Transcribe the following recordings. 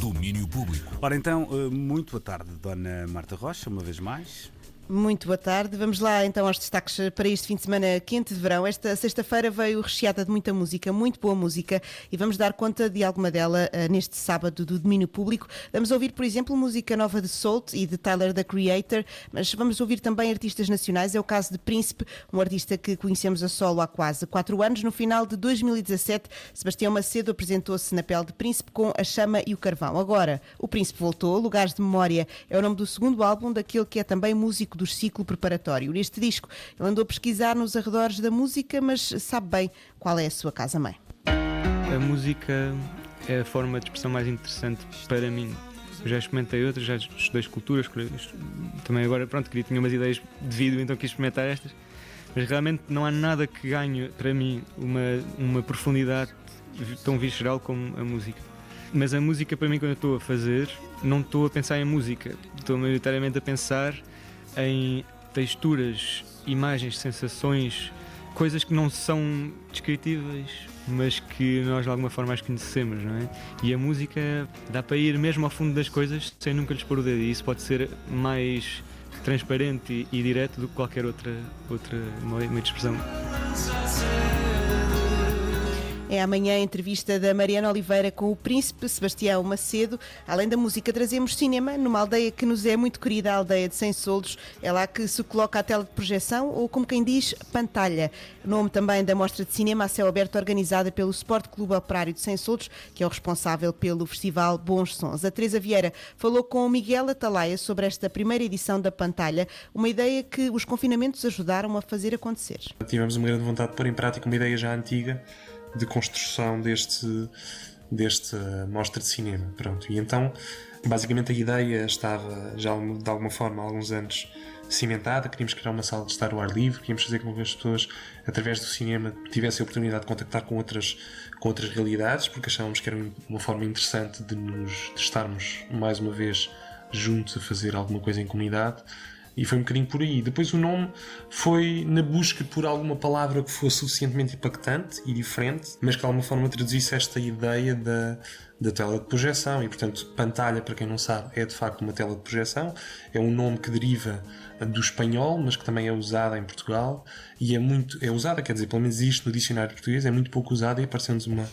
Domínio Público. Ora então, eh, muito boa tarde, Dona Marta Rocha, uma vez mais. Muito boa tarde. Vamos lá então aos destaques para este fim de semana quente de verão. Esta sexta-feira veio recheada de muita música, muito boa música, e vamos dar conta de alguma dela uh, neste sábado do domínio público. Vamos ouvir, por exemplo, música nova de Salt e de Tyler the Creator, mas vamos ouvir também artistas nacionais. É o caso de Príncipe, um artista que conhecemos a solo há quase quatro anos. No final de 2017, Sebastião Macedo apresentou-se na pele de Príncipe com A Chama e o Carvão. Agora, o Príncipe voltou. Lugares de Memória é o nome do segundo álbum daquele que é também músico do ciclo preparatório. Neste disco, ele andou a pesquisar nos arredores da música, mas sabe bem qual é a sua casa-mãe. A música é a forma de expressão mais interessante para mim. Eu já experimentei outras, já estudei esculturas, também agora, pronto, queria, tinha umas ideias de vídeo, então quis experimentar estas. Mas realmente não há nada que ganhe, para mim, uma, uma profundidade tão visceral como a música. Mas a música, para mim, quando eu estou a fazer, não estou a pensar em música, estou maioritariamente a pensar em texturas, imagens, sensações, coisas que não são descritíveis, mas que nós de alguma forma as conhecemos, não é? E a música dá para ir mesmo ao fundo das coisas sem nunca lhes pôr o dedo, e isso pode ser mais transparente e, e direto do que qualquer outra, outra meio de expressão. É amanhã a entrevista da Mariana Oliveira com o príncipe Sebastião Macedo. Além da música, trazemos cinema numa aldeia que nos é muito querida, a aldeia de Sem Soldos. É lá que se coloca a tela de projeção, ou como quem diz, pantalha. Nome também da mostra de cinema a céu aberto organizada pelo Sport Clube Operário de Sem Soldos, que é o responsável pelo festival Bons Sons. A Teresa Vieira falou com o Miguel Atalaia sobre esta primeira edição da pantalha, uma ideia que os confinamentos ajudaram a fazer acontecer. Tivemos uma grande vontade de pôr em prática uma ideia já antiga de construção deste, deste mostra de cinema. Pronto. E então, basicamente, a ideia estava já de alguma forma há alguns anos cimentada. Queríamos criar uma sala de estar ao ar livre, queríamos fazer com que as pessoas, através do cinema, tivessem a oportunidade de contactar com outras, com outras realidades, porque achávamos que era uma forma interessante de, nos, de estarmos mais uma vez juntos a fazer alguma coisa em comunidade. E foi um bocadinho por aí. Depois o nome foi na busca por alguma palavra que fosse suficientemente impactante e diferente, mas que de alguma forma traduzisse esta ideia da, da tela de projeção. E portanto, pantalha, para quem não sabe, é de facto uma tela de projeção. É um nome que deriva do espanhol, mas que também é usada em Portugal. E é muito. É usada, quer dizer, pelo menos isto no dicionário português, é muito pouco usada e apareceu-nos uma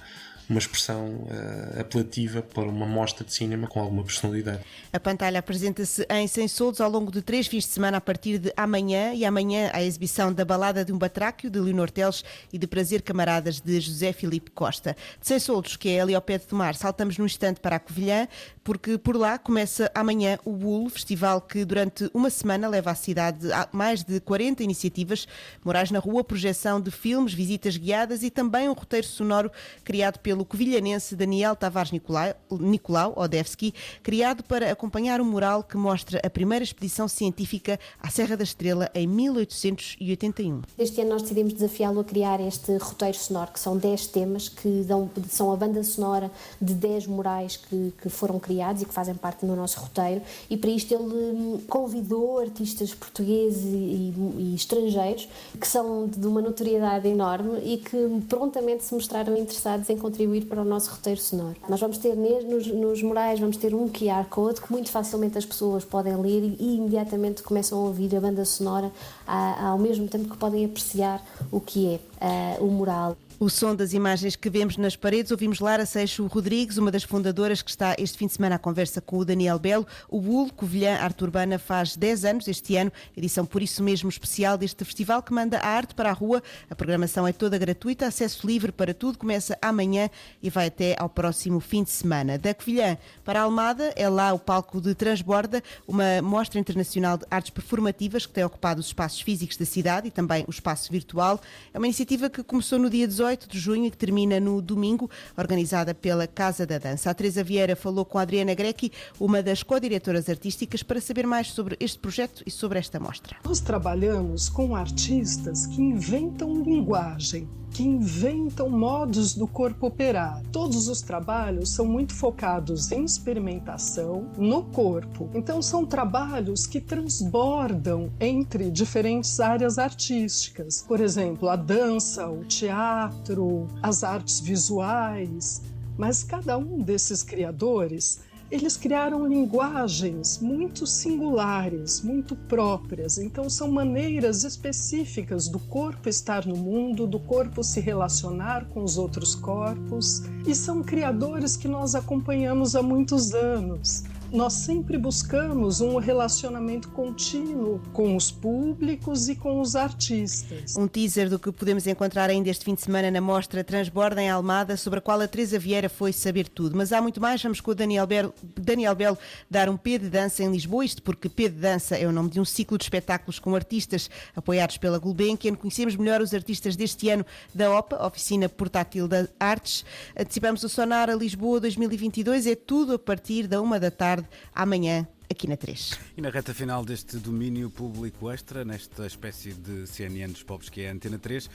uma expressão uh, apelativa para uma mostra de cinema com alguma personalidade. A pantalha apresenta-se em Sem Soldos ao longo de três fins de semana a partir de amanhã e amanhã a exibição da Balada de um Batráquio de Leonor Teles e de Prazer Camaradas de José Filipe Costa. De Sem Soldos, que é ali ao pé de saltamos num instante para a Covilhã, porque por lá começa amanhã o Bull, festival que durante uma semana leva à cidade mais de 40 iniciativas, morais na rua, projeção de filmes, visitas guiadas e também um roteiro sonoro criado pelo pelo covilhanense Daniel Tavares Nicolau, Odevski, criado para acompanhar um mural que mostra a primeira expedição científica à Serra da Estrela em 1881. Este ano nós decidimos desafiá-lo a criar este roteiro sonoro, que são 10 temas que dão, são a banda sonora de 10 murais que, que foram criados e que fazem parte do nosso roteiro. E para isto ele hum, convidou artistas portugueses e, e estrangeiros que são de uma notoriedade enorme e que prontamente se mostraram interessados em contribuir contribuir para o nosso roteiro sonoro. Nós vamos ter nos, nos murais, vamos ter um QR Code que muito facilmente as pessoas podem ler e, imediatamente começam a ouvir a banda sonora ao mesmo tempo que podem apreciar o que é uh, o mural. O som das imagens que vemos nas paredes, ouvimos Lara Seixo Rodrigues, uma das fundadoras que está este fim de semana à conversa com o Daniel Belo. O BUL, Covilhã Arte Urbana, faz 10 anos este ano, edição por isso mesmo especial deste festival que manda a arte para a rua. A programação é toda gratuita, acesso livre para tudo, começa amanhã e vai até ao próximo fim de semana. Da Covilhã para a Almada, é lá o palco de Transborda, uma mostra internacional de artes performativas que tem ocupado os espaços físicos da cidade e também o espaço virtual. É uma iniciativa que começou no dia 18 18 de junho e que termina no domingo, organizada pela Casa da Dança. A Teresa Vieira falou com a Adriana Grechi, uma das co-diretoras artísticas, para saber mais sobre este projeto e sobre esta mostra. Nós trabalhamos com artistas que inventam linguagem que inventam modos do corpo operar. Todos os trabalhos são muito focados em experimentação no corpo. Então são trabalhos que transbordam entre diferentes áreas artísticas. Por exemplo, a dança, o teatro, as artes visuais, Mas cada um desses criadores eles criaram linguagens muito singulares, muito próprias. Então, são maneiras específicas do corpo estar no mundo, do corpo se relacionar com os outros corpos, e são criadores que nós acompanhamos há muitos anos nós sempre buscamos um relacionamento contínuo com os públicos e com os artistas. Um teaser do que podemos encontrar ainda este fim de semana na mostra Transborda em Almada, sobre a qual a Teresa Vieira foi saber tudo. Mas há muito mais, vamos com o Daniel Belo, Daniel Belo dar um P de dança em Lisboa, isto porque P de dança é o nome de um ciclo de espetáculos com artistas apoiados pela Gulbenkian. Conhecemos melhor os artistas deste ano da OPA, Oficina Portátil das Artes. Antecipamos o Sonar a Lisboa 2022, é tudo a partir da uma da tarde tarde, amanhã, aqui na 3. E na reta final deste domínio público extra, nesta espécie de CNN dos pobres que é a Antena 3, uh,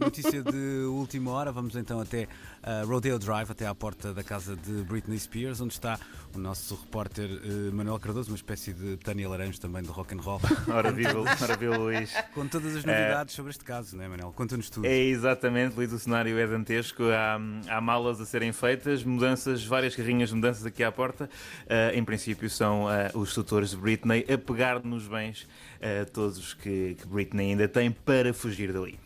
notícia de última hora, vamos então até uh, Rodeo Drive, até à porta da casa de Britney Spears, onde está o nosso repórter uh, Manuel Cardoso, uma espécie de Tânia Laranjo também do rock and roll. ora viva, ora viva Luís. Com todas as novidades sobre este caso, não é Manuel? Conta-nos tudo. É exatamente, Luís, o cenário é dantesco, há, há malas a serem feitas, mudanças, várias carrinhas de mudanças aqui à porta, em princípio são os tutores de Britney a pegar nos bens uh, todos que, que Britney ainda tem para fugir dali.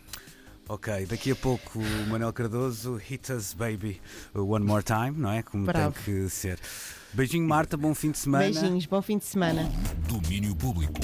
Ok, daqui a pouco o Manuel Cardoso, Hit Us Baby One More Time, não é? Como Bravo. tem que ser. Beijinho, Marta, bom fim de semana. Beijinhos, bom fim de semana. Domínio Público.